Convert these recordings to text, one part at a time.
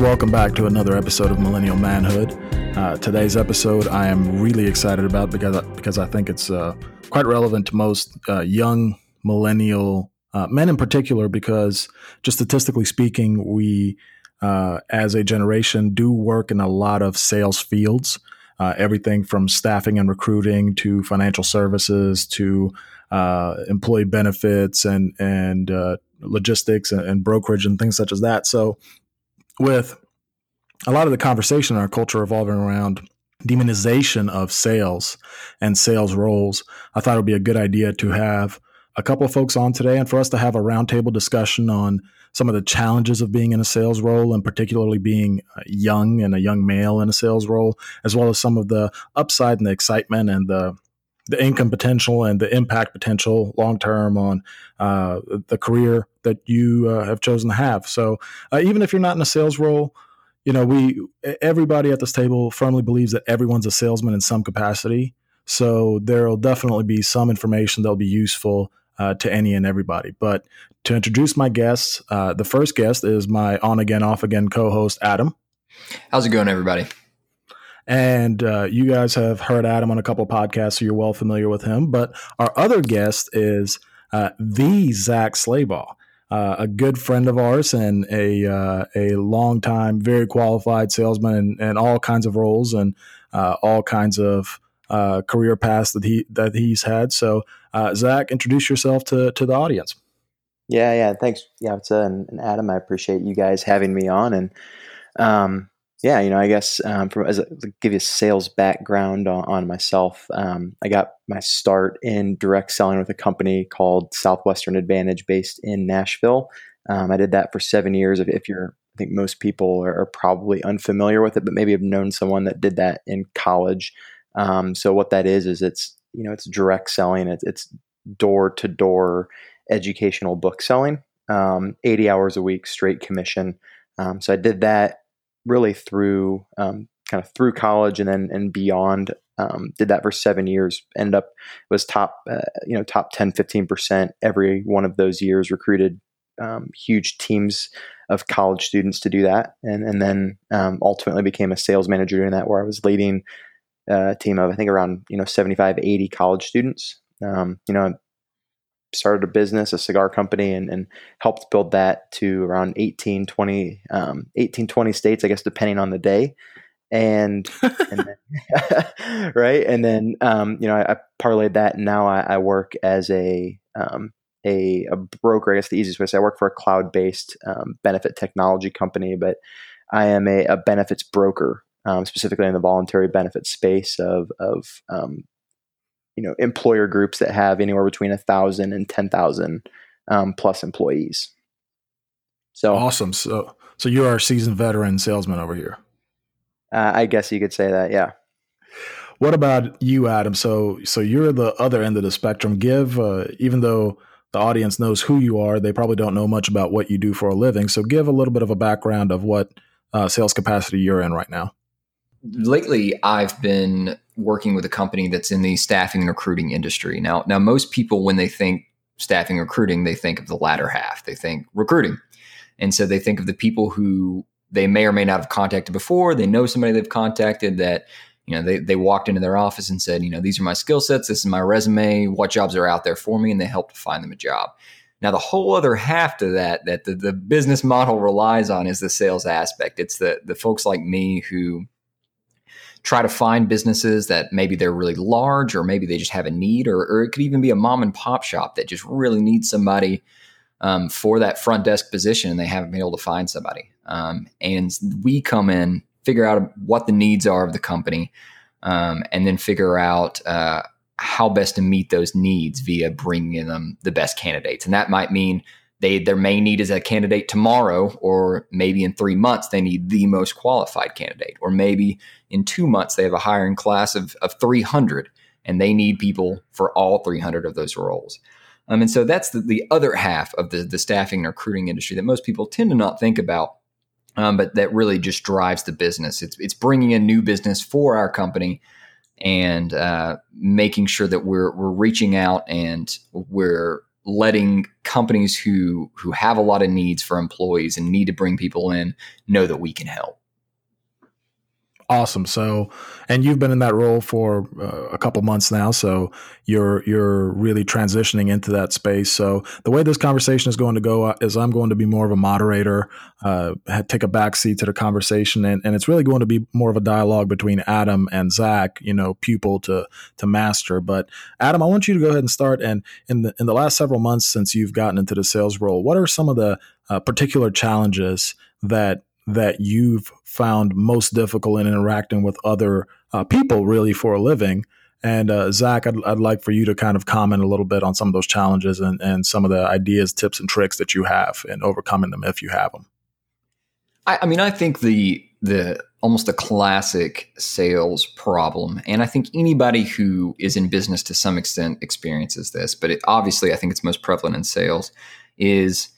Welcome back to another episode of Millennial Manhood. Uh, today's episode I am really excited about because because I think it's uh, quite relevant to most uh, young millennial uh, men in particular. Because just statistically speaking, we uh, as a generation do work in a lot of sales fields. Uh, everything from staffing and recruiting to financial services to employee benefits and and logistics and, and brokerage and things such as that. So with a lot of the conversation in our culture revolving around demonization of sales and sales roles, I thought it would be a good idea to have a couple of folks on today and for us to have a roundtable discussion on some of the challenges of being in a sales role and particularly being uh, young and a young male in a sales role, as well as some of the upside and the excitement and the the income potential and the impact potential long term on uh, the career that you uh, have chosen to have. So uh, even if you're not in a sales role, you know we everybody at this table firmly believes that everyone's a salesman in some capacity. So there'll definitely be some information that'll be useful uh, to any and everybody. But to introduce my guests, uh, the first guest is my on again, off again co-host Adam. How's it going, everybody? And uh, you guys have heard Adam on a couple podcasts, so you're well familiar with him. But our other guest is uh, the Zach Slabaugh. Uh, a good friend of ours and a uh, a long time, very qualified salesman in, in all kinds of roles and uh, all kinds of uh, career paths that he that he's had. So, uh, Zach, introduce yourself to to the audience. Yeah, yeah, thanks, yeah, and, and Adam. I appreciate you guys having me on, and um, yeah, you know, I guess um, from as a, give you a sales background on, on myself, um, I got my start in direct selling with a company called Southwestern Advantage, based in Nashville. Um, I did that for seven years. If, if, you're, I think most people are, are, probably unfamiliar with it, but maybe have known someone that did that in college. Um, so what that is is it's you know it's direct selling. It's, it's door to door educational book selling. Um, 80 hours a week, straight commission. Um, so I did that really through um, kind of through college and then and beyond. Um, did that for seven years. Ended up was top uh, you know top 10, 15 percent every one of those years. Recruited um, huge teams of college students to do that, and and then um, ultimately became a sales manager doing that, where I was leading uh, a team of I think around you know 75, 80 college students. Um, you know, started a business, a cigar company, and, and helped build that to around 18, 20, um, 18, 20 states, I guess, depending on the day. And, and then, right. And then, um, you know, I, I, parlayed that and now I, I work as a, um, a, a, broker, I guess the easiest way to say I work for a cloud based um, benefit technology company, but I am a, a benefits broker, um, specifically in the voluntary benefit space of, of um, you know employer groups that have anywhere between a thousand and ten thousand um, plus employees. So awesome. So so you are a seasoned veteran salesman over here. Uh, I guess you could say that. Yeah. What about you, Adam? So so you're the other end of the spectrum. Give uh, even though the audience knows who you are, they probably don't know much about what you do for a living. So give a little bit of a background of what uh, sales capacity you're in right now. Lately, I've been working with a company that's in the staffing and recruiting industry. Now, now most people when they think staffing recruiting, they think of the latter half. They think recruiting. And so they think of the people who they may or may not have contacted before. They know somebody they've contacted that, you know, they, they walked into their office and said, you know, these are my skill sets. This is my resume. What jobs are out there for me? And they helped find them a job. Now, the whole other half to that, that the, the business model relies on is the sales aspect. It's the, the folks like me who try to find businesses that maybe they're really large or maybe they just have a need or, or it could even be a mom and pop shop that just really needs somebody um, for that front desk position and they haven't been able to find somebody. Um, and we come in figure out what the needs are of the company um, and then figure out uh, how best to meet those needs via bringing them the best candidates. And that might mean they their main need is a candidate tomorrow or maybe in three months they need the most qualified candidate or maybe in two months they have a hiring class of, of 300 and they need people for all 300 of those roles. Um, and so that's the, the other half of the, the staffing and recruiting industry that most people tend to not think about um, but that really just drives the business. It's, it's bringing in new business for our company and uh, making sure that we're, we're reaching out and we're letting companies who who have a lot of needs for employees and need to bring people in know that we can help. Awesome. So, and you've been in that role for uh, a couple months now, so you're you're really transitioning into that space. So, the way this conversation is going to go uh, is I'm going to be more of a moderator, uh, take a backseat to the conversation, and, and it's really going to be more of a dialogue between Adam and Zach, you know, pupil to to master. But Adam, I want you to go ahead and start. And in the in the last several months since you've gotten into the sales role, what are some of the uh, particular challenges that that you've found most difficult in interacting with other uh, people really for a living. And uh, Zach, I'd, I'd, like for you to kind of comment a little bit on some of those challenges and, and some of the ideas, tips, and tricks that you have in overcoming them if you have them. I, I mean, I think the the almost the classic sales problem, and I think anybody who is in business to some extent experiences this, but it, obviously, I think it's most prevalent in sales, is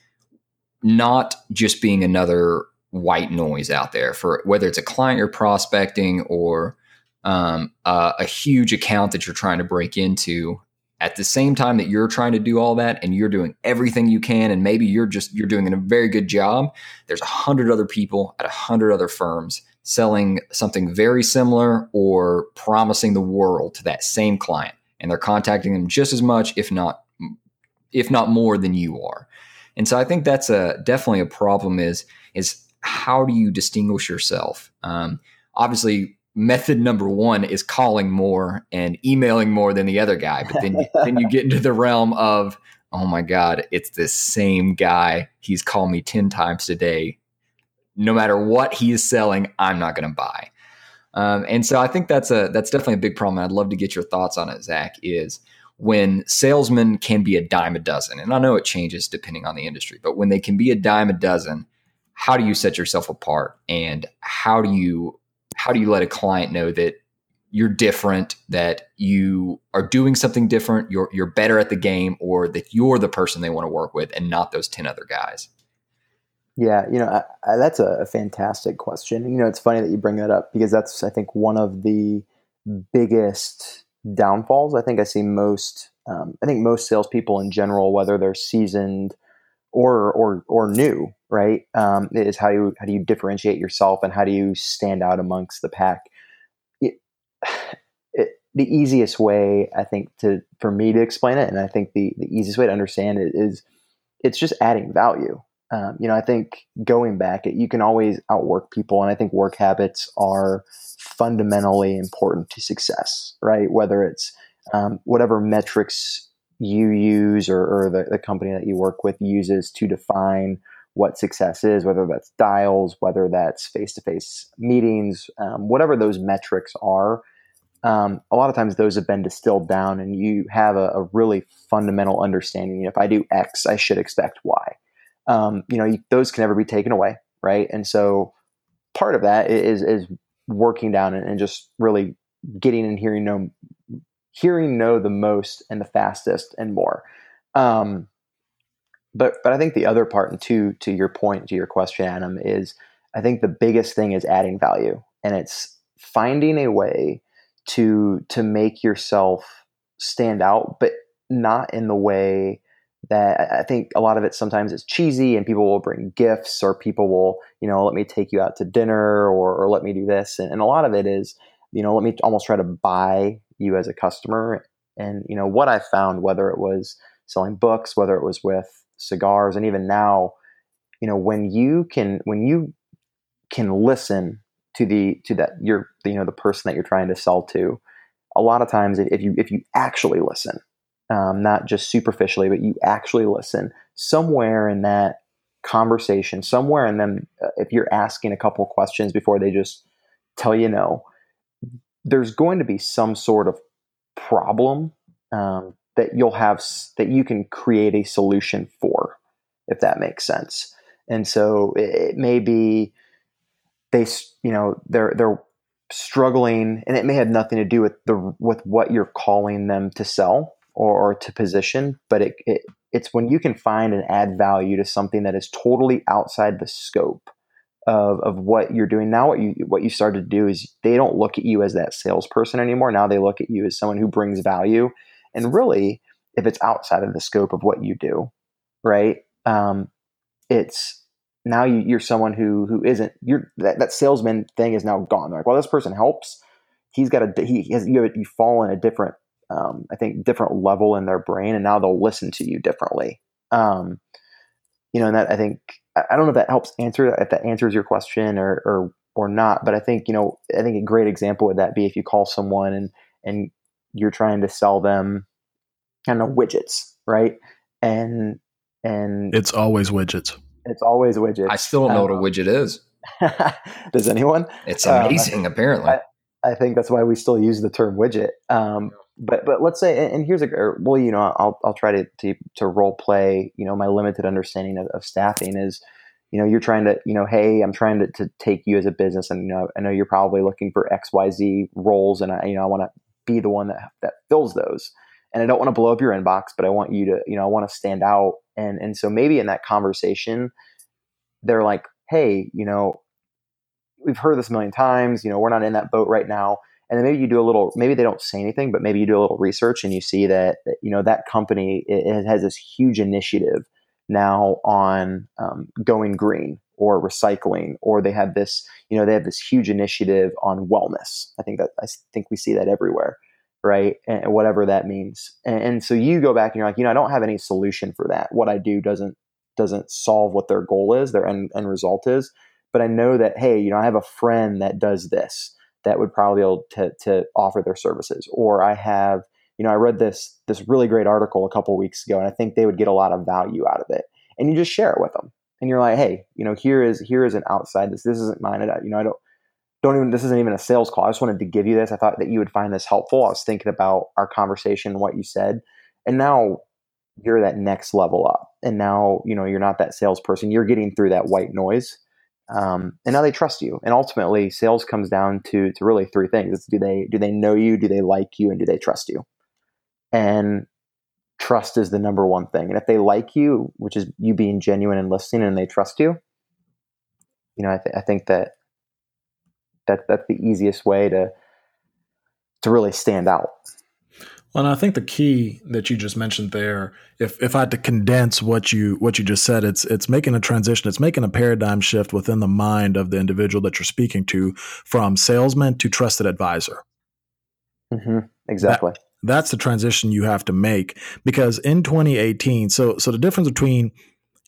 not just being another white noise out there for whether it's a client you're prospecting or um, a huge account that you're trying to break into. At the same time that you're trying to do all that and you're doing everything you can and maybe you're just you're doing a very good job there's a hundred other people at a hundred other firms selling something very similar or promising the world to that same client. And they're contacting them just as much if not if not more than you are. And so i think that's a definitely a problem is is how do you distinguish yourself? Um, obviously, method number one is calling more and emailing more than the other guy. But then, then you get into the realm of, oh my God, it's this same guy. He's called me 10 times today. No matter what he is selling, I'm not going to buy. Um, and so I think that's a that's definitely a big problem. I'd love to get your thoughts on it, Zach. Is when salesmen can be a dime a dozen, and I know it changes depending on the industry, but when they can be a dime a dozen, how do you set yourself apart? And how do you how do you let a client know that you're different that you are doing something different you're you're better at the game or that you're the person they want to work with and not those 10 other guys? Yeah you know I, I, that's a, a fantastic question. You know it's funny that you bring that up because that's i think one of the biggest downfalls i think i see most um, i think most salespeople in general whether they're seasoned or or or new, right? Um, is how you how do you differentiate yourself and how do you stand out amongst the pack? It, it, the easiest way, I think, to for me to explain it, and I think the the easiest way to understand it is it's just adding value. Um, you know, I think going back, you can always outwork people, and I think work habits are fundamentally important to success, right? Whether it's um, whatever metrics you use or, or the, the company that you work with uses to define what success is, whether that's dials, whether that's face to face meetings, um, whatever those metrics are. Um, a lot of times those have been distilled down and you have a, a really fundamental understanding. If I do X, I should expect Y. Um, you know, you, those can never be taken away, right? And so part of that is, is working down and, and just really getting and hearing know hearing no the most and the fastest and more. Um, but but I think the other part, and to to your point, to your question, Adam, is I think the biggest thing is adding value, and it's finding a way to to make yourself stand out, but not in the way that I think a lot of it sometimes is cheesy, and people will bring gifts, or people will you know let me take you out to dinner, or, or let me do this, and, and a lot of it is you know let me almost try to buy you as a customer. And you know what I found, whether it was selling books, whether it was with cigars, and even now, you know when you can when you can listen to the to that you're you know the person that you're trying to sell to, a lot of times if you if you actually listen, um, not just superficially, but you actually listen, somewhere in that conversation, somewhere in them, uh, if you're asking a couple questions before they just tell you no, there's going to be some sort of problem um, that you'll have that you can create a solution for, if that makes sense. And so it, may be they, you know, they're they're struggling, and it may have nothing to do with the with what you're calling them to sell or, or to position, but it, it it's when you can find and add value to something that is totally outside the scope of, of what you're doing now what you what you started to do is they don't look at you as that salesperson anymore now they look at you as someone who brings value and really if it's outside of the scope of what you do, right? Um, it's now you, you're someone who who isn't you're that, that salesman thing is now gone. They're like, well, this person helps. He's got a he has you, you fall in a different um, I think different level in their brain, and now they'll listen to you differently. Um, you know, and that I think I don't know if that helps answer if that answers your question or or or not, but I think you know I think a great example would that be if you call someone and and you're trying to sell them kind of widgets, right? And and it's always widgets. It's always widgets. I still don't know um, what a um, widget is. Does anyone? It's amazing. Uh, apparently, I, I, think that's why we still use the term widget. Um, but but let's say, and here's a well, you know, I'll I'll try to to, to role play. You know, my limited understanding of, of staffing is you know you're trying to you know hey i'm trying to, to take you as a business and you know i know you're probably looking for xyz roles and i you know i want to be the one that that fills those and I don't want to blow up your inbox, but I want you to, you know, I want to stand out. And and so maybe in that conversation, they're like, hey, you know, we've heard this a million times, you know, we're not in that boat right now. And then maybe you do a little, maybe they don't say anything, but maybe you do a little research and you see that, that you know, that company it, has this huge initiative now on um, going green or recycling, or they have this, you know, they have this huge initiative on wellness. I think that I think we see that everywhere right? And whatever that means. And, and, so you go back and you're like, you know, I don't have any solution for that. What I do doesn't doesn't solve what their goal is, their end, end result is. But I know that, hey, you know, I have a friend that does this that would probably be able to, to offer their services. Or I have, you know, I read this this really great article a couple weeks ago, and I think they would get a lot of value out of it. And you just share it with them. And you're like, hey, you know, here is here is an outside this. This isn't mine. You know, I don't don't even this isn't even a sales call. I just wanted to give you this. I thought that you would find this helpful. I was thinking about our conversation, what you said, and now you're that next level up. And now you know you're not that salesperson. You're getting through that white noise, um, and now they trust you. And ultimately, sales comes down to to really three things: it's do they do they know you, do they like you, and do they trust you? And trust is the number one thing. And if they like you, which is you being genuine and listening, and they trust you, you know, I, th- I think that that that's the easiest way to to really stand out. Well, and I think the key that you just mentioned there, if if I had to condense what you what you just said, it's it's making a transition, it's making a paradigm shift within the mind of the individual that you're speaking to, from salesman to trusted advisor. Mm-hmm. Exactly. That, that's the transition you have to make because in 2018, so so the difference between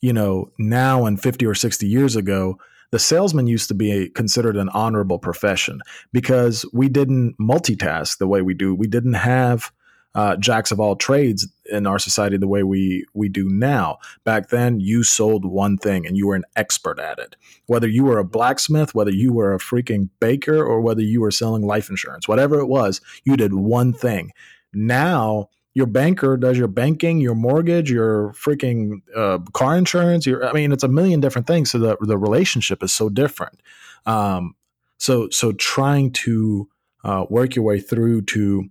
you know now and 50 or 60 years ago, the salesman used to be considered an honorable profession because we didn't multitask the way we do. We didn't have uh, jacks of all trades in our society the way we we do now. Back then, you sold one thing and you were an expert at it. Whether you were a blacksmith, whether you were a freaking baker, or whether you were selling life insurance, whatever it was, you did one thing. Now your banker does your banking, your mortgage, your freaking uh, car insurance. Your, I mean, it's a million different things. So the the relationship is so different. Um, so so trying to uh, work your way through to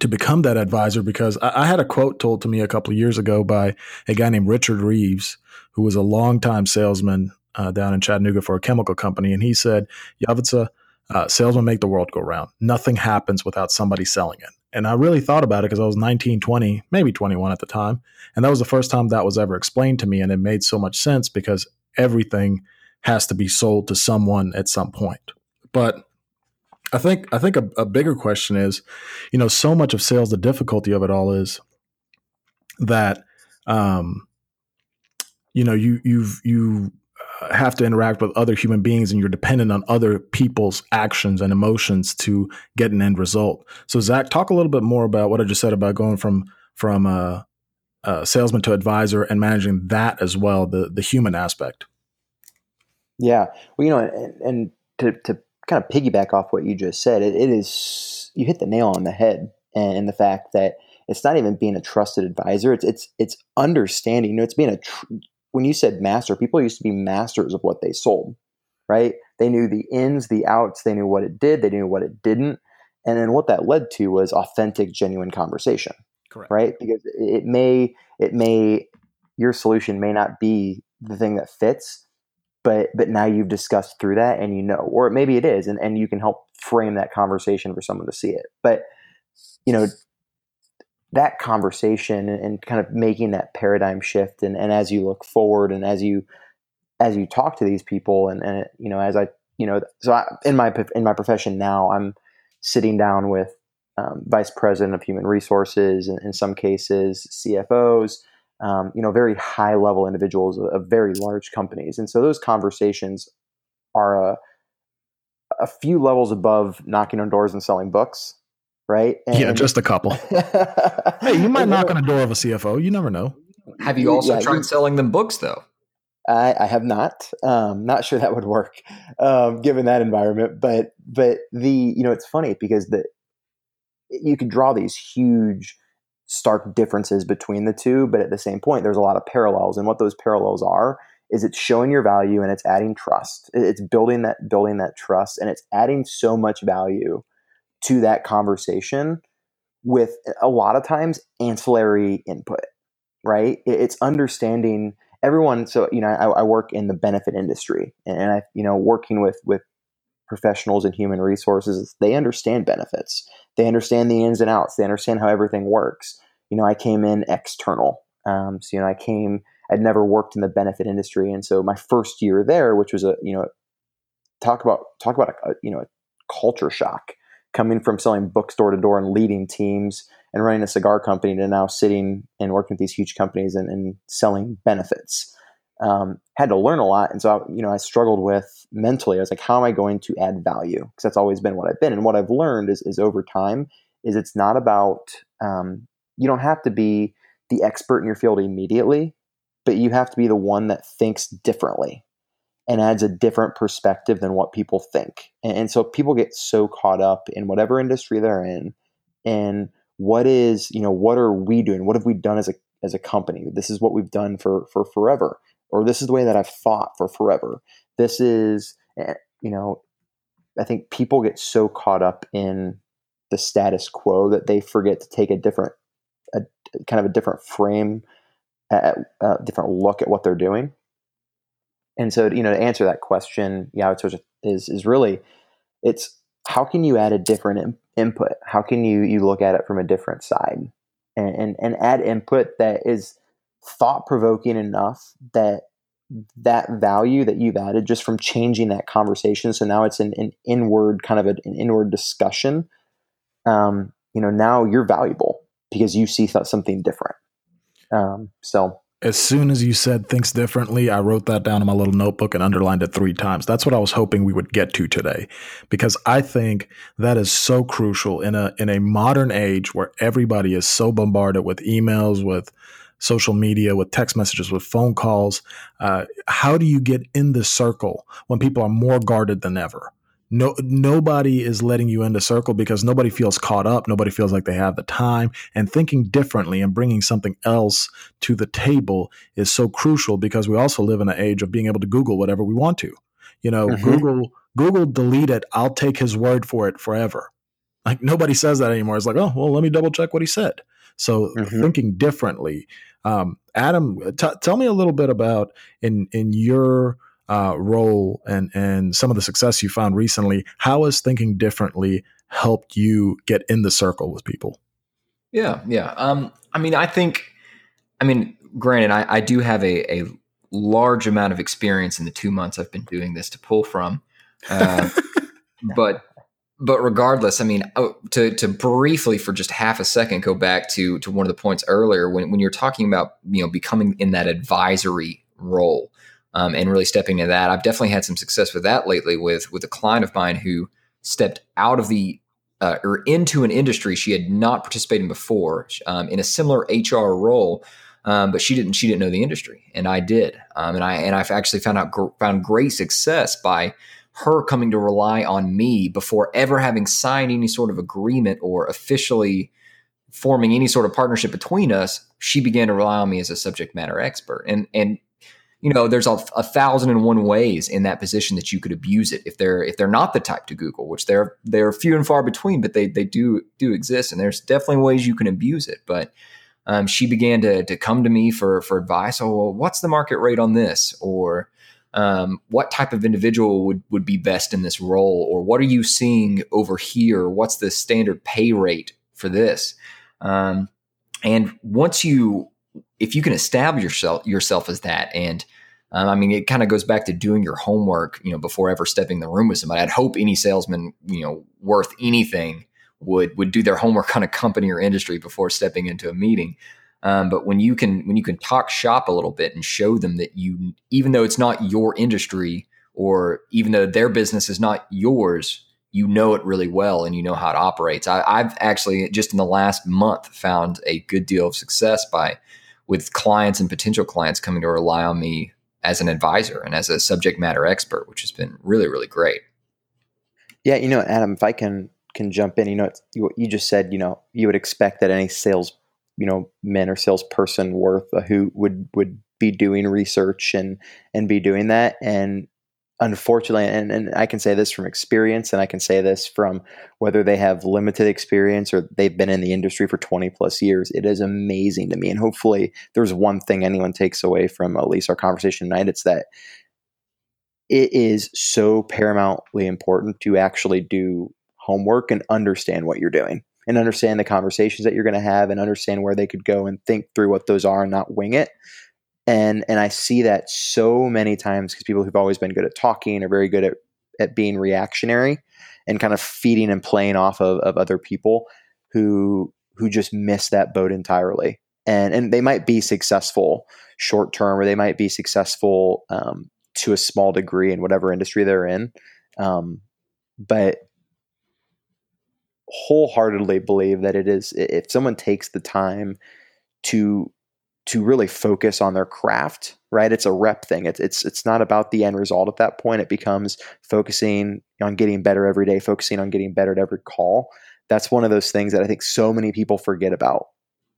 to become that advisor because I, I, had a quote told to me a couple of years ago by a guy named Richard Reeves, who was a longtime salesman uh, down in Chattanooga for a chemical company, and he said, "Yavitsa, uh, salesmen make the world go round. Nothing happens without somebody selling it." And I really thought about it because I was 19, 20, maybe 21 at the time. And that was the first time that was ever explained to me. And it made so much sense because everything has to be sold to someone at some point. But I think I think a, a bigger question is, you know, so much of sales, the difficulty of it all is that um, you know, you you've you have to interact with other human beings and you're dependent on other people's actions and emotions to get an end result. So Zach, talk a little bit more about what I just said about going from from a, salesman to advisor and managing that as well, the the human aspect. Yeah, well, you know, and, and to to kind of piggyback off what you just said, it, it is you hit the nail on the head, and the fact that it's not even being a trusted advisor; it's it's it's understanding. You know, it's being a tr- when you said master, people used to be masters of what they sold, right? They knew the ins, the outs, they knew what it did, they knew what it didn't. And then what that led to was authentic, genuine conversation. Correct. Right? Because it may, it may, your solution may not be the thing that fits, but but now you've discussed through that and you know, or maybe it is, and, and you can help frame that conversation for someone to see it. But you know, that conversation and, and, kind of making that paradigm shift and, and as you look forward and as you as you talk to these people and, and you know as i you know so I, in my in my profession now i'm sitting down with um, vice president of human resources in, in some cases cfos um, you know very high level individuals of, of, very large companies. And so those conversations are a, a few levels above knocking on doors and selling books right? And, yeah, just a couple. hey, you might knock on the door of a CFO. You never know. Have you also yeah, tried you, selling them books though? I, I have not. Um, not sure that would work um, given that environment. But but the you know it's funny because the you could draw these huge stark differences between the two, but at the same point, there's a lot of parallels. And what those parallels are is it's showing your value and it's adding trust. It's building that building that trust, and it's adding so much value to that conversation with a lot of times ancillary input, right? It's understanding everyone. So, you know, I, I work in the benefit industry and I, you know, working with, with professionals in human resources, they understand benefits. They understand the ins and outs. They understand how everything works. You know, I came in external. Um, so, you know, I came, I'd never worked in the benefit industry. And so my first year there, which was a, you know, talk about, talk about a you know, a culture shock coming from selling books door to door and leading teams and running a cigar company to now sitting and working with these huge companies and, and selling benefits. Um, had to learn a lot, and so I, you know I struggled with mentally. I was like, how am I going to add value? Because that's always been what I've been, and what I've learned is, is over time is it's not about um, you don't have to be the expert in your field immediately, but you have to be the one that thinks differently and adds a different perspective than what people think. And, and, so people get so caught up in whatever industry they're in and what is, you know, what are we doing? What have we done as a as a company? This is what we've done for for forever. Or this is the way that I've thought for forever. This is you know, I think people get so caught up in the status quo that they forget to take a different a kind of a different frame a different look at what they're doing and so, you know, to answer that question, yeah, is is really it's how can you add a different in, input? How can you you look at it from a different side and and, and add input that is thought provoking enough that that value that you've added just from changing that conversation. So now it's an, an inward kind of a, an inward discussion. Um, you know, now you're valuable because you see something different. Um, so as soon as you said things differently, I wrote that down in my little notebook and underlined it three times. That's what I was hoping we would get to today, because I think that is so crucial in a in a modern age where everybody is so bombarded with emails, with social media, with text messages, with phone calls. Uh, how do you get in the circle when people are more guarded than ever? No nobody is letting you into circle because nobody feels caught up. Nobody feels like they have the time. And thinking differently and bringing something else to the table is so crucial because we also live in an age of being able to google whatever we want to. You know mm-hmm. google google delete it. I'll take his word for it forever. Like nobody says that anymore. It's like oh well let me double check what he said. So mm-hmm. thinking differently um, adam t- tell me a little bit about in in your uh, role and and some of the success you found recently, how has thinking differently helped you get in the circle with people? Yeah, yeah. Um, I mean, I think, I mean, granted, I, I do have a, a large amount of experience in the two months I've been doing this to pull from, uh, but but regardless, I mean, oh, to to briefly for just half a second go back to to one of the points earlier when when you're talking about you know becoming in that advisory role um, and really stepping into that. I've definitely had some success with that lately with with a client of mine who stepped out of the uh, or into an industry she had not participated in before um, in a similar HR role. Um, but she didn't. She didn't know the industry, and I did. Um, and I and I've actually found out gr- found great success by her coming to rely on me before ever having signed any sort of agreement or officially forming any sort of partnership between us. She began to rely on me as a subject matter expert, and and you know, there's a, a, thousand and one ways in that position that you could abuse it if they're if they're not the type to Google, which they're they're few and far between, but they they do do exist, and there's definitely ways you can abuse it. But um, she began to to come to me for for advice. Oh, well, what's the market rate on this, or um, what type of individual would would be best in this role, or what are you seeing over here? What's the standard pay rate for this? Um, And once you, if you can establish yourself yourself as that, and um, I mean, it kind of goes back to doing your homework, you know, before ever stepping in the room with somebody. I'd hope any salesman, you know, worth anything would would do their homework on a company or industry before stepping into a meeting. Um, but when you can when you can talk shop a little bit and show them that you, even though it's not your industry or even though their business is not yours, you know it really well and you know how it operates. I, I've actually just in the last month found a good deal of success by with clients and potential clients coming to rely on me as an advisor and as a subject matter expert, which has been really really great. Yeah, you know, Adam, if I can can jump in, you know, you, you just said, you know, you would expect that any sales, you know, men or salesperson worth a who would would be doing research and and be doing that. And unfortunately, and, and I can say this from experience, and I can say this from whether they have limited experience or they've been in the industry for 20 plus years, it is amazing to me. And hopefully, there's one thing anyone takes away from at least our conversation tonight. It's that it is so paramountly important to actually do homework and understand what you're doing and understand the conversations that you're going to have and understand where they could go and think through what those are and not wing it and and i see that so many times because people who've always been good at talking are very good at at being reactionary and kind of feeding and playing off of, of other people who who just miss that boat entirely. And and they might be successful short term or they might be successful um, to a small degree in whatever industry they're in. Um, but wholeheartedly believe that it is if someone takes the time to to really focus on their craft right? It's a rep thing. It's it's it's not about the end result at that point. It becomes focusing on getting better every day focusing on getting better at every call. That's one of those things that i think so many people forget about.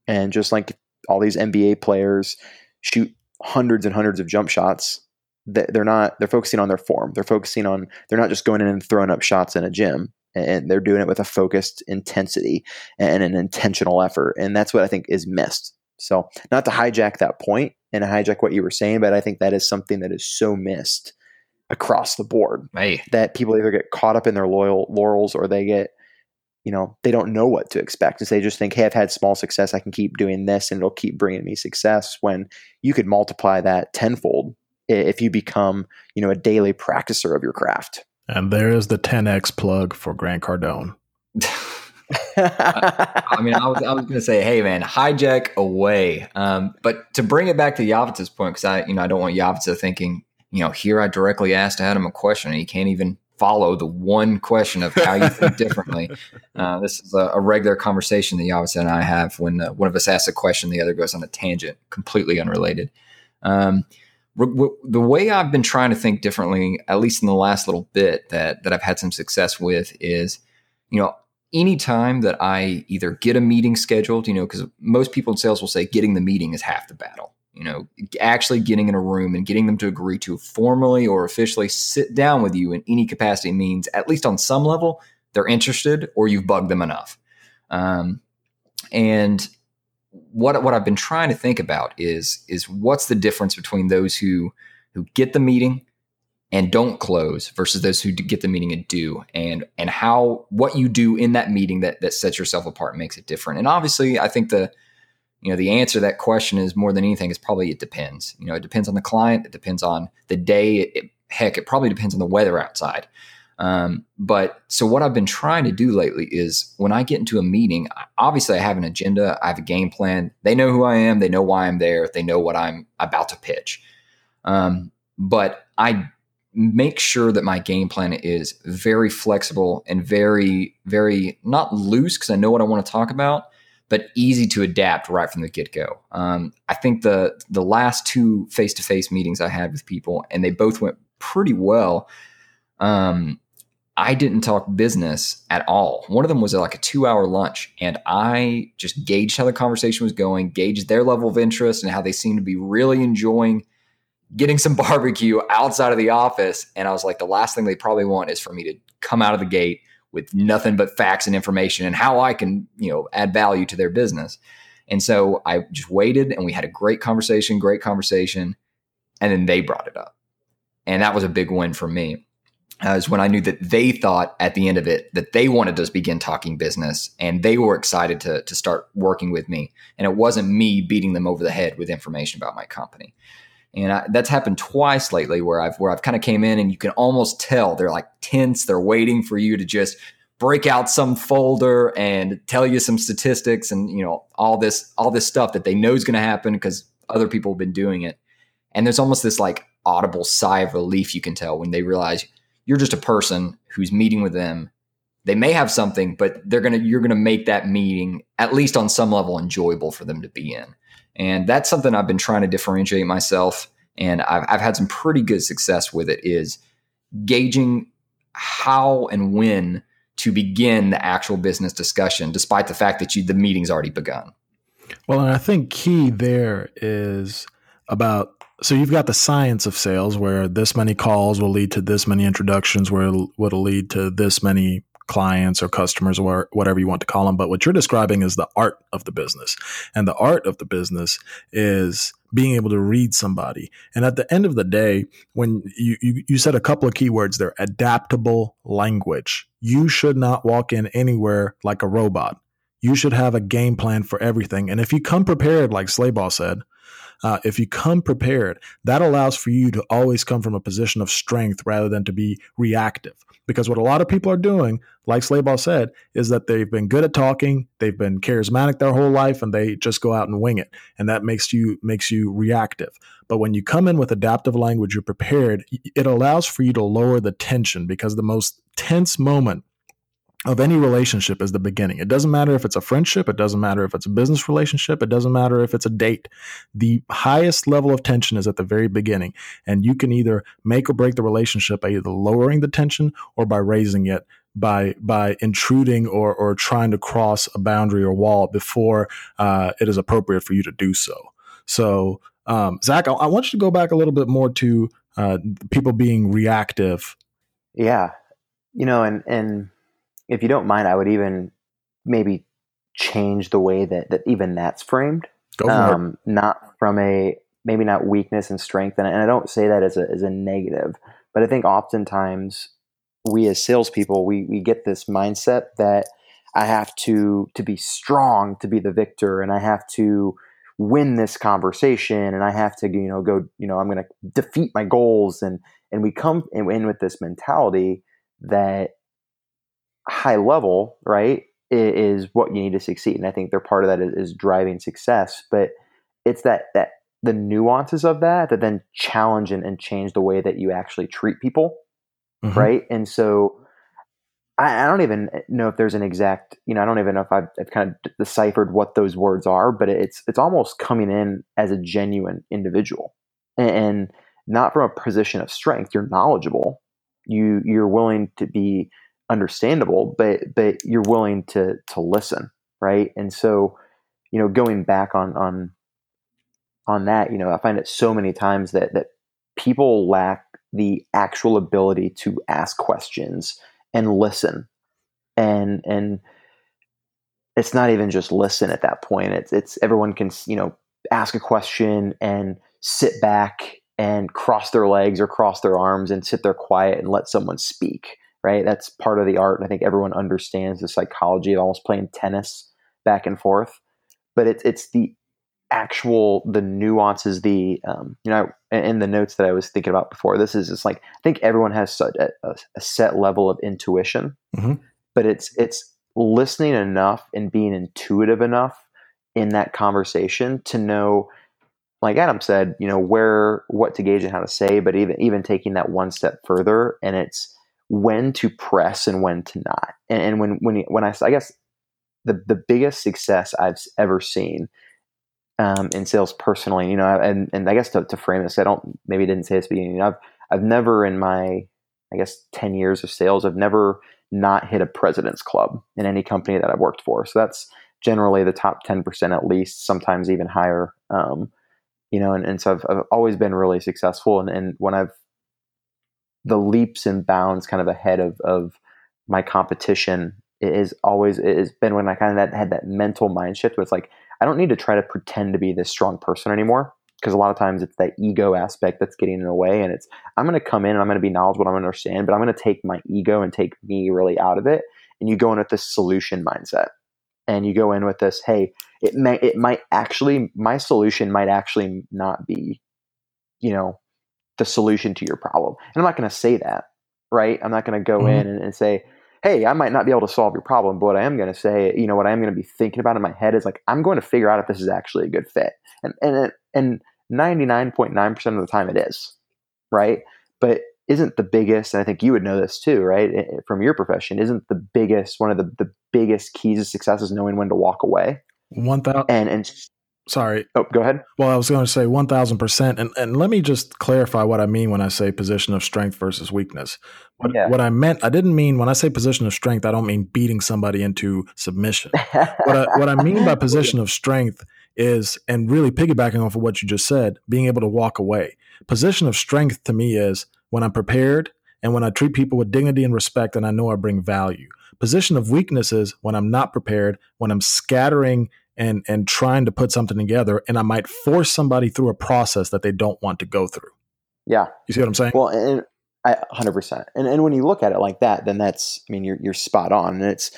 And just like all these nba players shoot hundreds and hundreds of jump shots they're not they're focusing on their form. They're focusing on they're not just going in and throwing up shots in a gym and they're doing it with a focused intensity and an intentional effort. And that's what i think is missed so not to hijack that point and hijack what you were saying but i think that is something that is so missed across the board hey. that people either get caught up in their loyal laurels or they get you know they don't know what to expect and so they just think hey i've had small success i can keep doing this and it'll keep bringing me success when you could multiply that tenfold if you become you know a daily practicer of your craft and there is the 10x plug for Grant Cardone. I, I, mean, I was, I was going to say, hey, man, hijack away. Um, but to bring it back to Yavitsa's point, because I, you know, I don't want Yavitsa thinking, you know, here I directly asked Adam a question and he can't even follow the one question of how you think differently. Uh, this is a, a, regular conversation that Yavitsa and I have when uh, one of us asks a question, the other goes on a tangent, completely unrelated. Um, the way I've been trying to think differently, at least in the last little bit that that I've had some success with, is you know anytime that I either get a meeting scheduled, you know, because most people in sales will say getting the meeting is half the battle. You know, actually getting in a room and getting them to agree to formally or officially sit down with you in any capacity means, at least on some level, they're interested or you've bugged them enough. Um, and what what I've been trying to think about is is what's the difference between those who who get the meeting and don't close versus those who get the meeting and do. And and how what you do in that meeting that that sets yourself apart makes it different. And obviously i think the you know the answer to that question is more than anything is probably it depends. You know it depends on the client. It depends on the day. It, heck it probably depends on the weather outside. Um, but so what I've been trying to do lately is when I get into a meeting, obviously I have an agenda, I have a game plan. They know who I am, they know why I'm there, they know what I'm about to pitch. Um, but I make sure that my game plan is very flexible and very, very not loose because I know what I want to talk about, but easy to adapt right from the get go. Um, I think the the last two face to face meetings I had with people, and they both went pretty well. Um, I didn't talk business at all. One of them was like a two hour lunch, and I just gauged how the conversation was going, gauged their level of interest, and how they seemed to be really enjoying getting some barbecue outside of the office. And I was like, the last thing they probably want is for me to come out of the gate with nothing but facts and information and how I can, you know, add value to their business. And so I just waited and we had a great conversation, great conversation. And then they brought it up. And that was a big win for me. uh, is when I knew that they thought at the end of it that they wanted to begin talking business and they were excited to, to start working with me. And it wasn't me beating them over the head with information about my company. And I, that's happened twice lately where I've where I've kind of came in and you can almost tell they're like tense. They're waiting for you to just break out some folder and tell you some statistics and you know all this all this stuff that they know is going to happen because other people have been doing it. And there's almost this like audible sigh of relief you can tell when they realize you're just a person who's meeting with them. They may have something, but they're gonna you're gonna make that meeting at least on some level enjoyable for them to be in. And that's something I've been trying to differentiate myself. And I've, I've had some pretty good success with it is gauging how and when to begin the actual business discussion, despite the fact that you, the meeting's already begun. Well, and I think key there is about so you've got the science of sales where this many calls will lead to this many introductions, where it'll, it'll lead to this many clients or customers or whatever you want to call them. But what you're describing is the art of the business. And the art of the business is being able to read somebody. And at the end of the day, when you, you, you said a couple of keywords there, adaptable language, you should not walk in anywhere like a robot. You should have a game plan for everything. And if you come prepared, like Slabaugh said, uh, if you come prepared, that allows for you to always come from a position of strength rather than to be reactive. Because what a lot of people are doing, like Slabaugh said, is that they've been good at talking, they've been charismatic their whole life, and they just go out and wing it, and that makes you makes you reactive. But when you come in with adaptive language, you're prepared. It allows for you to lower the tension because the most tense moment of any relationship is the beginning. It doesn't matter if it's a friendship, it doesn't matter if it's a business relationship, it doesn't matter if it's a date. The highest level of tension is at the very beginning, and you can either make or break the relationship by either lowering the tension or by raising it by by intruding or or trying to cross a boundary or wall before uh, it is appropriate for you to do so. So, um, Zach, I, I, want you to go back a little bit more to uh, people being reactive. Yeah, you know, and and if you don't mind, I would even maybe change the way that, that even that's framed. Um. Not from a maybe not weakness and strength, and, and I don't say that as a as a negative, but I think oftentimes we as salespeople we we get this mindset that I have to to be strong to be the victor, and I have to win this conversation, and I have to you know go you know I'm going to defeat my goals, and and we come in with this mentality that high level, right, is what you need to succeed. And I think they're part of that is, is driving success. But it's that that the nuances of that that then challenge and, and change the way that you actually treat people, mm-hmm. right? And so I, I, don't even know if there's an exact, you know, I don't even know if I've, I've kind of deciphered what those words are, but it's it's almost coming in as a genuine individual and, and not from a position of strength. You're knowledgeable. You you're willing to be understandable, but but you're willing to to listen, right? And so, you know, going back on on on that, you know, I find it so many times that that people lack the actual ability to ask questions and listen. And and it's not even just listen at that point. It's it's everyone can, you know, ask a question and sit back and cross their legs or cross their arms and sit there quiet and let someone speak right? That's part of the art. I think everyone understands the psychology of almost playing tennis back and forth. But it's it's the actual the nuances, the um, you know, in the notes that I was thinking about before. This is just like I think everyone has such a, a set level of intuition, mm-hmm. but it's it's listening enough and being intuitive enough in that conversation to know like Adam said, you know, where what to gauge and how to say, but even even taking that one step further and it's when to press and when to not. And, and when when when I I guess the the biggest success I've ever seen um, in sales personally, you know, and and I guess to, to frame this, I don't maybe didn't say this at the beginning. I've I've never in my I guess ten years of sales, I've never not hit a president's club in any company that I've worked for. So that's generally the top ten percent at least, sometimes even higher. Um, you know, and, and so I've, I've always been really successful. And, and when I've the leaps and bounds kind of ahead of, of my competition is always it has been when I kind of had that mental mind shift where it's like I don't need to try to pretend to be this strong person anymore. because a lot of times it's that ego aspect that's getting in the way and it's i'm going to come in and i'm going to be knowledgeable i'm going to understand but i'm going to take my ego and take me really out of it and you go in with this solution mindset and you go in with this hey it may it might actually my solution might actually not be you know the solution to your problem and i'm not going to say that right i'm not going to go mm-hmm. in and, and say hey, I might not be able to solve your problem, but what I am going to say, you know, what I am going to be thinking about in my head is like, I'm going to figure out if this is actually a good fit. And, and, and 99.9% of the time it is, right? But isn't the biggest, and I think you would know this too, right? From your profession, isn't the biggest, one of the, the biggest keys to success is knowing when to walk away. One thousand and and Sorry. Oh, go ahead. Well, I was going to say 1000%. And, and let me just clarify what I mean when I say position of strength versus weakness. What, yeah. what I meant, I didn't mean when I say position of strength, I don't mean beating somebody into submission. what, I, what I mean by position of strength is, and really piggybacking off of what you just said, being able to walk away. Position of strength to me is when I'm prepared and when I treat people with dignity and respect and I know I bring value. Position of weakness is when I'm not prepared, when I'm scattering and and trying to put something together and i might force somebody through a process that they don't want to go through. Yeah. You see what i'm saying? Well and I, 100% and, and when you look at it like that then that's i mean you're, you're spot on. And it's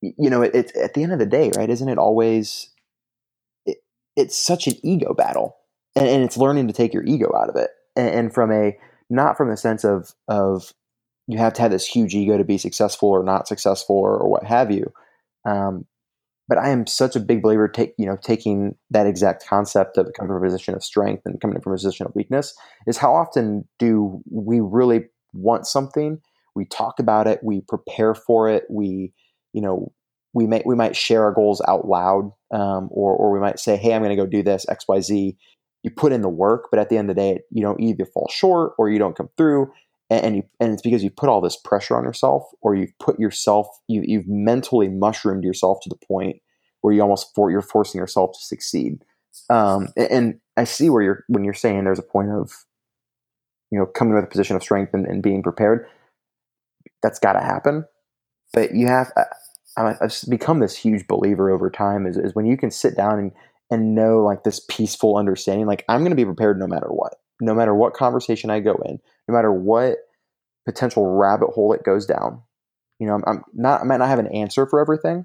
you know it's at the end of the day right isn't it always it, it's such an ego battle and, and, it's learning to take your ego out of it. And, and from a not from a sense of of you have to have this huge ego to be successful or not successful or, or what have you. Um, but I am such a big believer, take you know, taking that exact concept of coming from a position of strength and coming from a position of weakness is how often do we really want something? We talk about it, we prepare for it, we, you know, we may we might share our goals out loud, um, or or we might say, "Hey, I'm going to go do this X, Y, Z." You put in the work, but at the end of the day, you don't either fall short or you don't come through, and you and it's because you put all this pressure on yourself or you've put yourself you you've mentally mushroomed yourself to the point where you almost for you're forcing yourself to succeed. Um, and, i see where you're when you're saying there's a point of you know coming with a position of strength and, and being prepared that's got to happen. But you have I, have become this huge believer over time is, is when you can sit down and and know like this peaceful understanding like i'm going to be prepared no matter what no matter what conversation I go in, no matter what potential rabbit hole it goes down. You know, I'm, I'm not, I might not have an answer for everything,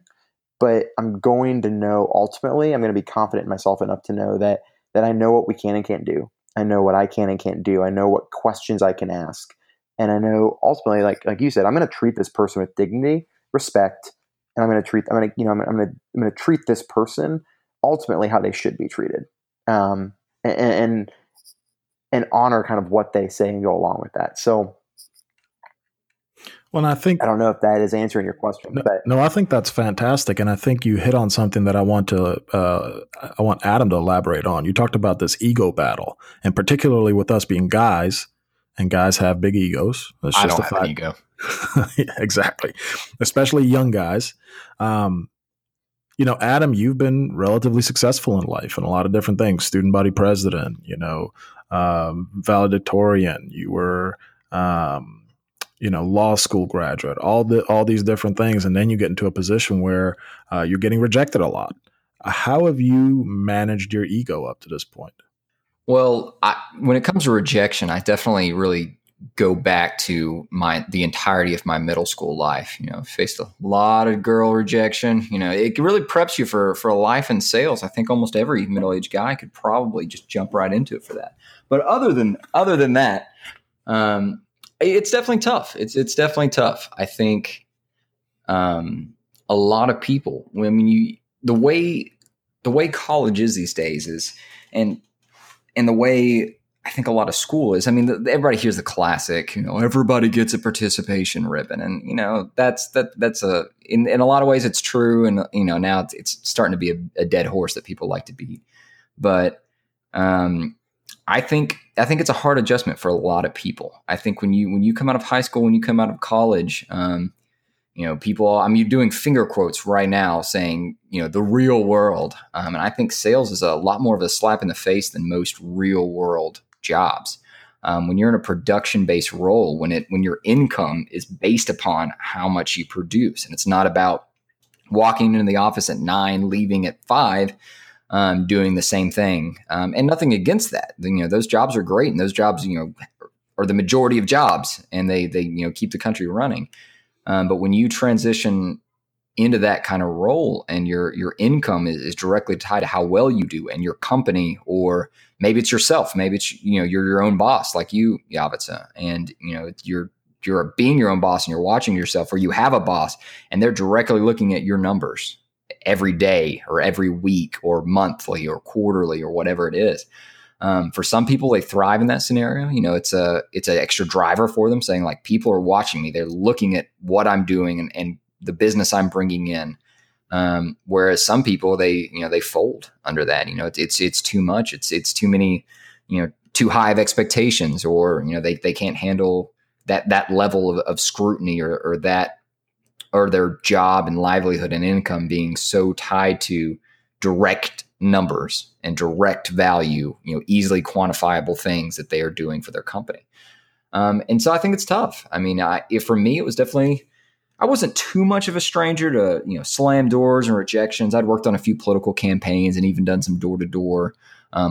but I'm going to know ultimately, I'm going to be confident in myself enough to know that, that I know what we can and can't do. I know what I can and can't do. I know what questions I can ask. And I know ultimately, like, like you said, I'm going to treat this person with dignity, respect, and I'm going to treat, I'm going to, you know, I'm, going to, I'm going to treat this person ultimately how they should be treated. Um, and, and and honor kind of what they say and go along with that. So, well, I think I don't know if that is answering your question, no, but no, I think that's fantastic, and I think you hit on something that I want to uh, I want Adam to elaborate on. You talked about this ego battle, and particularly with us being guys, and guys have big egos. That's I don't have an ego. yeah, exactly, especially young guys. Um, you know, Adam, you've been relatively successful in life in a lot of different things. Student body president, you know, um, valedictorian, you were, um, you know, law school graduate, all the all these different things, and then you get into a position where uh, you're getting rejected a lot. How have you managed your ego up to this point? Well, I, when it comes to rejection, I definitely really go back to my the entirety of my middle school life. You know, faced a lot of girl rejection. You know, it really preps you for for a life in sales. I think almost every middle aged guy could probably just jump right into it for that. But other than other than that, um, it's definitely tough. It's it's definitely tough. I think um, a lot of people. I mean, you the way the way college is these days is, and and the way I think a lot of school is. I mean, the, everybody hears the classic, you know, everybody gets a participation ribbon, and you know that's that that's a in, in a lot of ways it's true, and you know now it's, it's starting to be a, a, dead horse that people like to beat. But um, I think I think it's a hard adjustment for a lot of people. I think when you when you come out of high school, when you come out of college, um, you know, people. I mean, doing finger quotes right now, saying you know the real world, um, and I think sales is a lot more of a slap in the face than most real world jobs. Um, when you're in a production based role, when it when your income is based upon how much you produce, and it's not about walking into the office at nine, leaving at five. Um, doing the same thing. Um, and nothing against that. You know, those jobs are great, and those jobs, you know, are the majority of jobs, and they they you know keep the country running. Um, but when you transition into that kind of role, and your your income is, is directly tied to how well you do, and your company, or maybe it's yourself, maybe it's you know you're your own boss, like you, Yavitsa, and you know you're you're being your own boss and you're watching yourself, or you have a boss, and they're directly looking at your numbers every day or every week or monthly or quarterly or whatever it is. Um, for some people, they thrive in that scenario. You know, it's a it's an extra driver for them, saying like people are watching me. They're looking at what I'm doing and, and the business I'm bringing in. Um, whereas some people, they you know they fold under that. You know, it's it's it's too much. It's it's too many. You know, too high of expectations, or you know they they can't handle that that level of, of scrutiny or, or that or their job and livelihood and income being so tied to direct numbers and direct value, you know, easily quantifiable things that they are doing for their company. Um, and so I think it's tough. I mean, I, for me, it was definitely, I wasn't too much of a stranger to, you know, slam doors and rejections. I'd worked on a few political campaigns and even done some door to door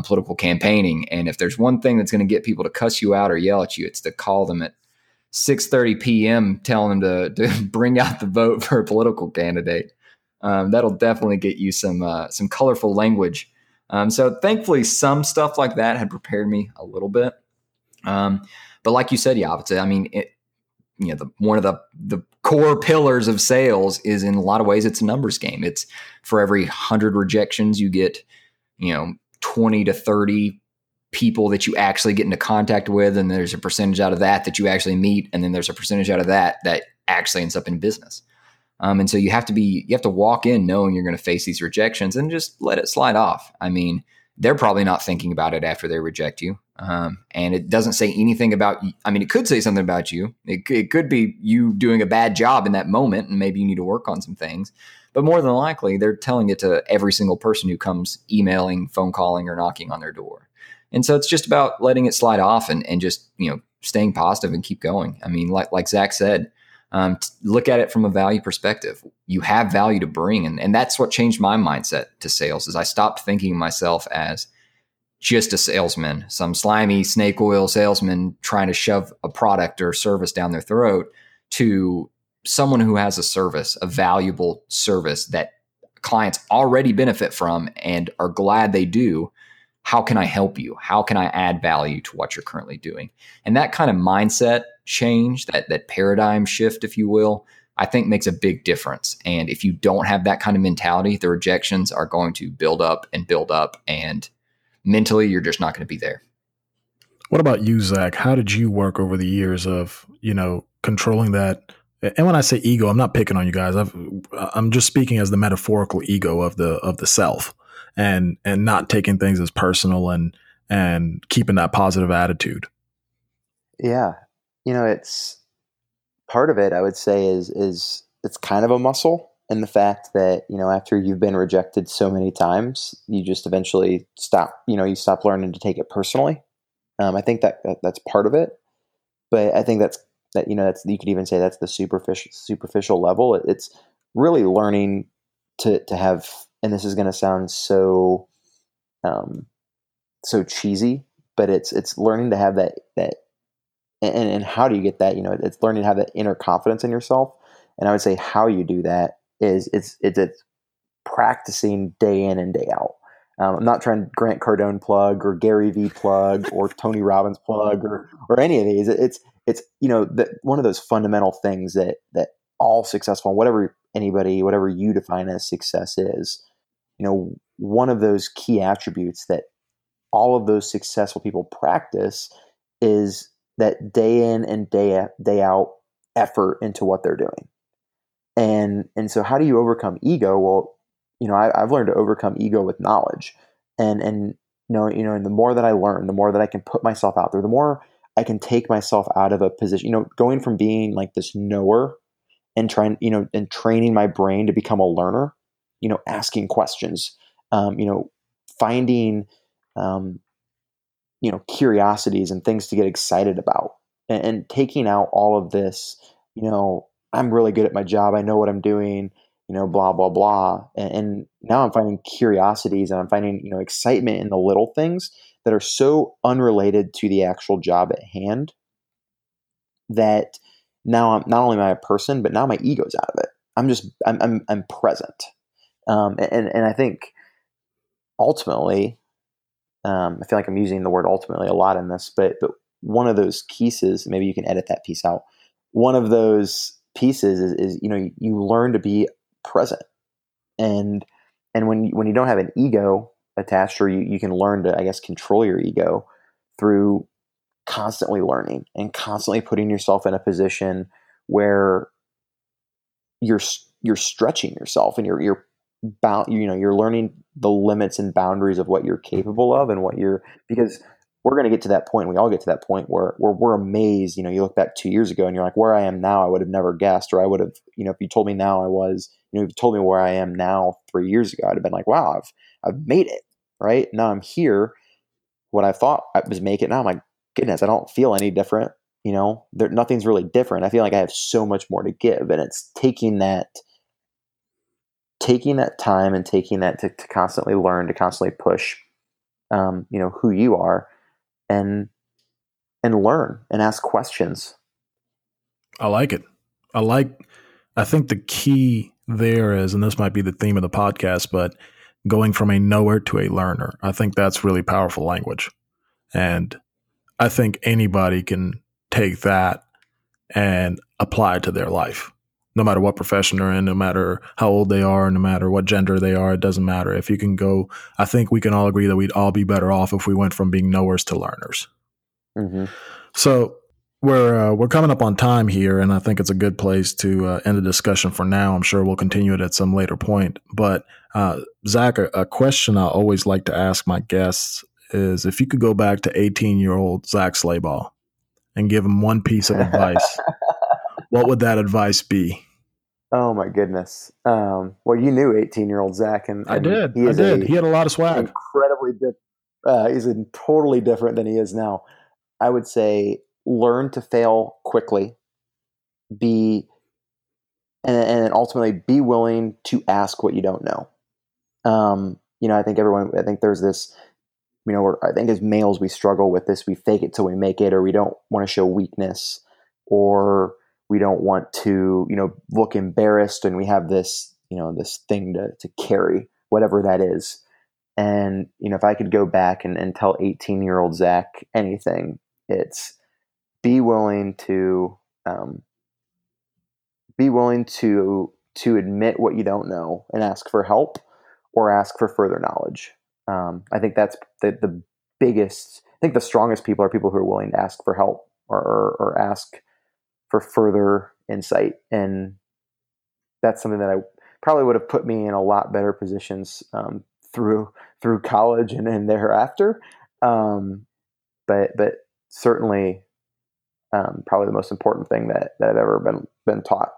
political campaigning. And if there's one thing that's going to get people to cuss you out or yell at you, it's to call them at 6:30 p.m. telling them to, to bring out the vote for a political candidate. Um, that'll definitely get you some uh, some colorful language. Um, so thankfully, some stuff like that had prepared me a little bit. Um, but like you said, Yavitsa, I mean, it, you know, the, one of the the core pillars of sales is in a lot of ways it's a numbers game. It's for every hundred rejections you get, you know, twenty to thirty people that you actually get into contact with and there's a percentage out of that that you actually meet and then there's a percentage out of that that actually ends up in business. Um, and so you have to be you have to walk in knowing you're going to face these rejections and just let it slide off. I mean they're probably not thinking about it after they reject you. Um, and it doesn't say anything about i mean it could say something about you. It, it could be you doing a bad job in that moment and maybe you need to work on some things. But more than likely they're telling it to every single person who comes emailing phone calling or knocking on their door and so it's just about letting it slide off and, and just, you know, staying positive and keep going. I mean, like, like Zach said, um, look at it from a value perspective. You have value to bring. And, and that's what changed my mindset to sales is I stopped thinking myself as just a salesman, some slimy snake oil salesman trying to shove a product or service down their throat to someone who has a service, a valuable service that clients already benefit from and are glad they do how can I help you? How can I add value to what you're currently doing? And that kind of mindset change, that that paradigm shift, if you will, I think makes a big difference. And if you don't have that kind of mentality, the rejections are going to build up and build up, and mentally, you're just not going to be there. What about you, Zach? How did you work over the years of you know controlling that? And when I say ego, I'm not picking on you guys. i am just speaking as the metaphorical ego of the of the self and and not taking things as personal and and keeping that positive attitude. Yeah. You know, it's part of it I would say is is it's kind of a muscle and the fact that, you know, after you've been rejected so many times, you just eventually stop, you know, you stop learning to take it personally. Um, I think that, that that's part of it, but I think that's that you know that's you could even say that's the superficial superficial level. It's really learning to to have and this is going to sound so um, so cheesy, but it's it's learning to have that that and, and how do you get that? You know, it's learning to have that inner confidence in yourself. And I would say how you do that is it's it's, it's practicing day in and day out. Um, I'm not trying to Grant Cardone plug or Gary Vee plug or Tony Robbins plug or or any of these. It's it's you know the, one of those fundamental things that that all successful whatever anybody whatever you define as success is you know, one of those key attributes that all of those successful people practice is that day in and day out, day out effort into what they're doing. And and so how do you overcome ego? Well, you know, I, have learned to overcome ego with knowledge. And and you know, you know, and the more that I learn, the more that I can put myself out there, the more I can take myself out of a position, you know, going from being like this knower and trying, you know, and training my brain to become a learner you know, asking questions, um, you know, finding, um, you know, curiosities and things to get excited about, and, and taking out all of this, you know, I'm really good at my job. I know what I'm doing. you know, blah blah blah. And, and now I'm finding curiosities and I'm finding you know excitement in the little things that are so unrelated to the actual job at hand that now I'm not only a person, but now my ego's out of it. I'm just I'm I'm, I'm present, um, and and I think ultimately, um, I feel like I'm using the word ultimately a lot in this, but but one of those pieces, maybe you can edit that piece out. One of those pieces is, is you know you, learn to be present, and and when you, when you don't have an ego attached, or you, you can learn to I guess control your ego through constantly learning and constantly putting yourself in a position where you're you're stretching yourself and you're you're bound you know you're learning the limits and boundaries of what you're capable of and what you're because we're going to get to that point we all get to that point where, where we're amazed you know you look back two years ago and you're like where i am now i would have never guessed or i would have you know if you told me now i was you know if you told me where i am now three years ago i'd have been like wow i've i've made it right now i'm here what i thought i was make it now i'm like goodness, I don't feel any different. You know, there, nothing's really different. I feel like I have so much more to give, and it's taking that, taking that time and taking that to, to constantly learn, to constantly push, um, you know, who you are, and and learn and ask questions. I like it. I like. I think the key there is, and this might be the theme of the podcast, but going from a knower to a learner. I think that's really powerful language, and I think anybody can take that and apply it to their life. No matter what profession they're in, no matter how old they are, no matter what gender they are, it doesn't matter. If you can go, I think we can all agree that we'd all be better off if we went from being knowers to learners. Mm-hmm. So we're uh, we're coming up on time here, and I think it's a good place to uh, end the discussion for now. I'm sure we'll continue it at some later point. But uh, Zach, a, a question I always like to ask my guests is if you could go back to 18 year old Zach Slabaugh and give him one piece of advice, what would that advice be? Oh my goodness. Um, well, you knew 18 year old Zach, and, and, I did. He I did. A, he had a lot of swag. Incredibly different. Uh, he's totally different than he is now. I would say learn to fail quickly. Be and, and ultimately be willing to ask what you don't know. Um, you know, I think everyone. I think there's this you know, I think as males we struggle with this. We fake it till we make it, or we don't want to show weakness, or we don't want to, you know, look embarrassed, and we have this, you know, this thing to to carry, whatever that is. And you know, if I could go back and, and tell eighteen year old Zach anything, it's be willing to um, be willing to to admit what you don't know and ask for help or ask for further knowledge um, I think that's the, the biggest. I think the strongest people are people who are willing to ask for help or, or, or ask for further insight, and that's something that I probably would have put me in a lot better positions um, through through college and, and thereafter. Um, but but certainly, um, probably the most important thing that, that I've ever been been taught.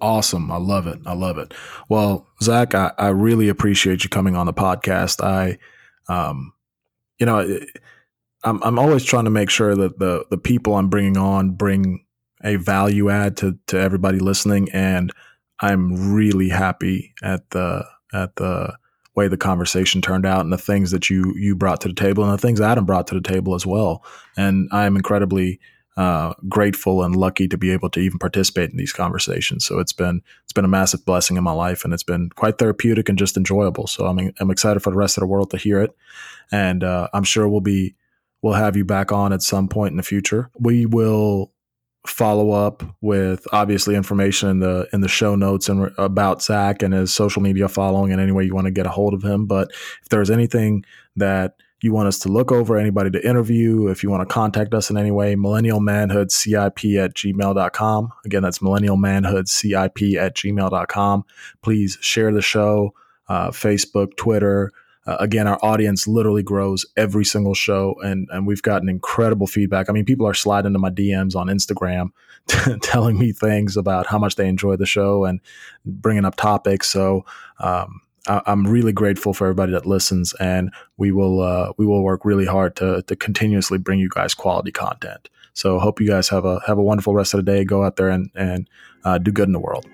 Awesome. I love it. I love it. Well, Zach, I, I really appreciate you coming on the podcast. I, um, you know, I'm, I'm always trying to make sure that the, the people I'm bringing on bring a value add to, to everybody listening. And I'm really happy at the, at the way the conversation turned out and the things that you, you brought to the table and the things Adam brought to the table as well. And I'm incredibly, uh, grateful and lucky to be able to even participate in these conversations. So it's been it's been a massive blessing in my life, and it's been quite therapeutic and just enjoyable. So I'm I'm excited for the rest of the world to hear it, and uh, I'm sure we'll be we'll have you back on at some point in the future. We will follow up with obviously information in the in the show notes and about Zach and his social media following and any way you want to get a hold of him. But if there's anything that you want us to look over, anybody to interview, if you want to contact us in any way, millennialmanhoodcip at gmail.com. Again, that's millennialmanhoodcip at gmail.com. Please share the show, uh, Facebook, Twitter. Uh, again, our audience literally grows every single show, and, and we've gotten incredible feedback. I mean, people are sliding into my DMs on Instagram telling me things about how much they enjoy the show and bringing up topics. So, um, I, am really grateful for everybody that listens, and we will uh, we will work really hard to to continuously bring you guys quality content. So hope you guys have a have a wonderful rest of the day. Go out there and and uh, do good in the world.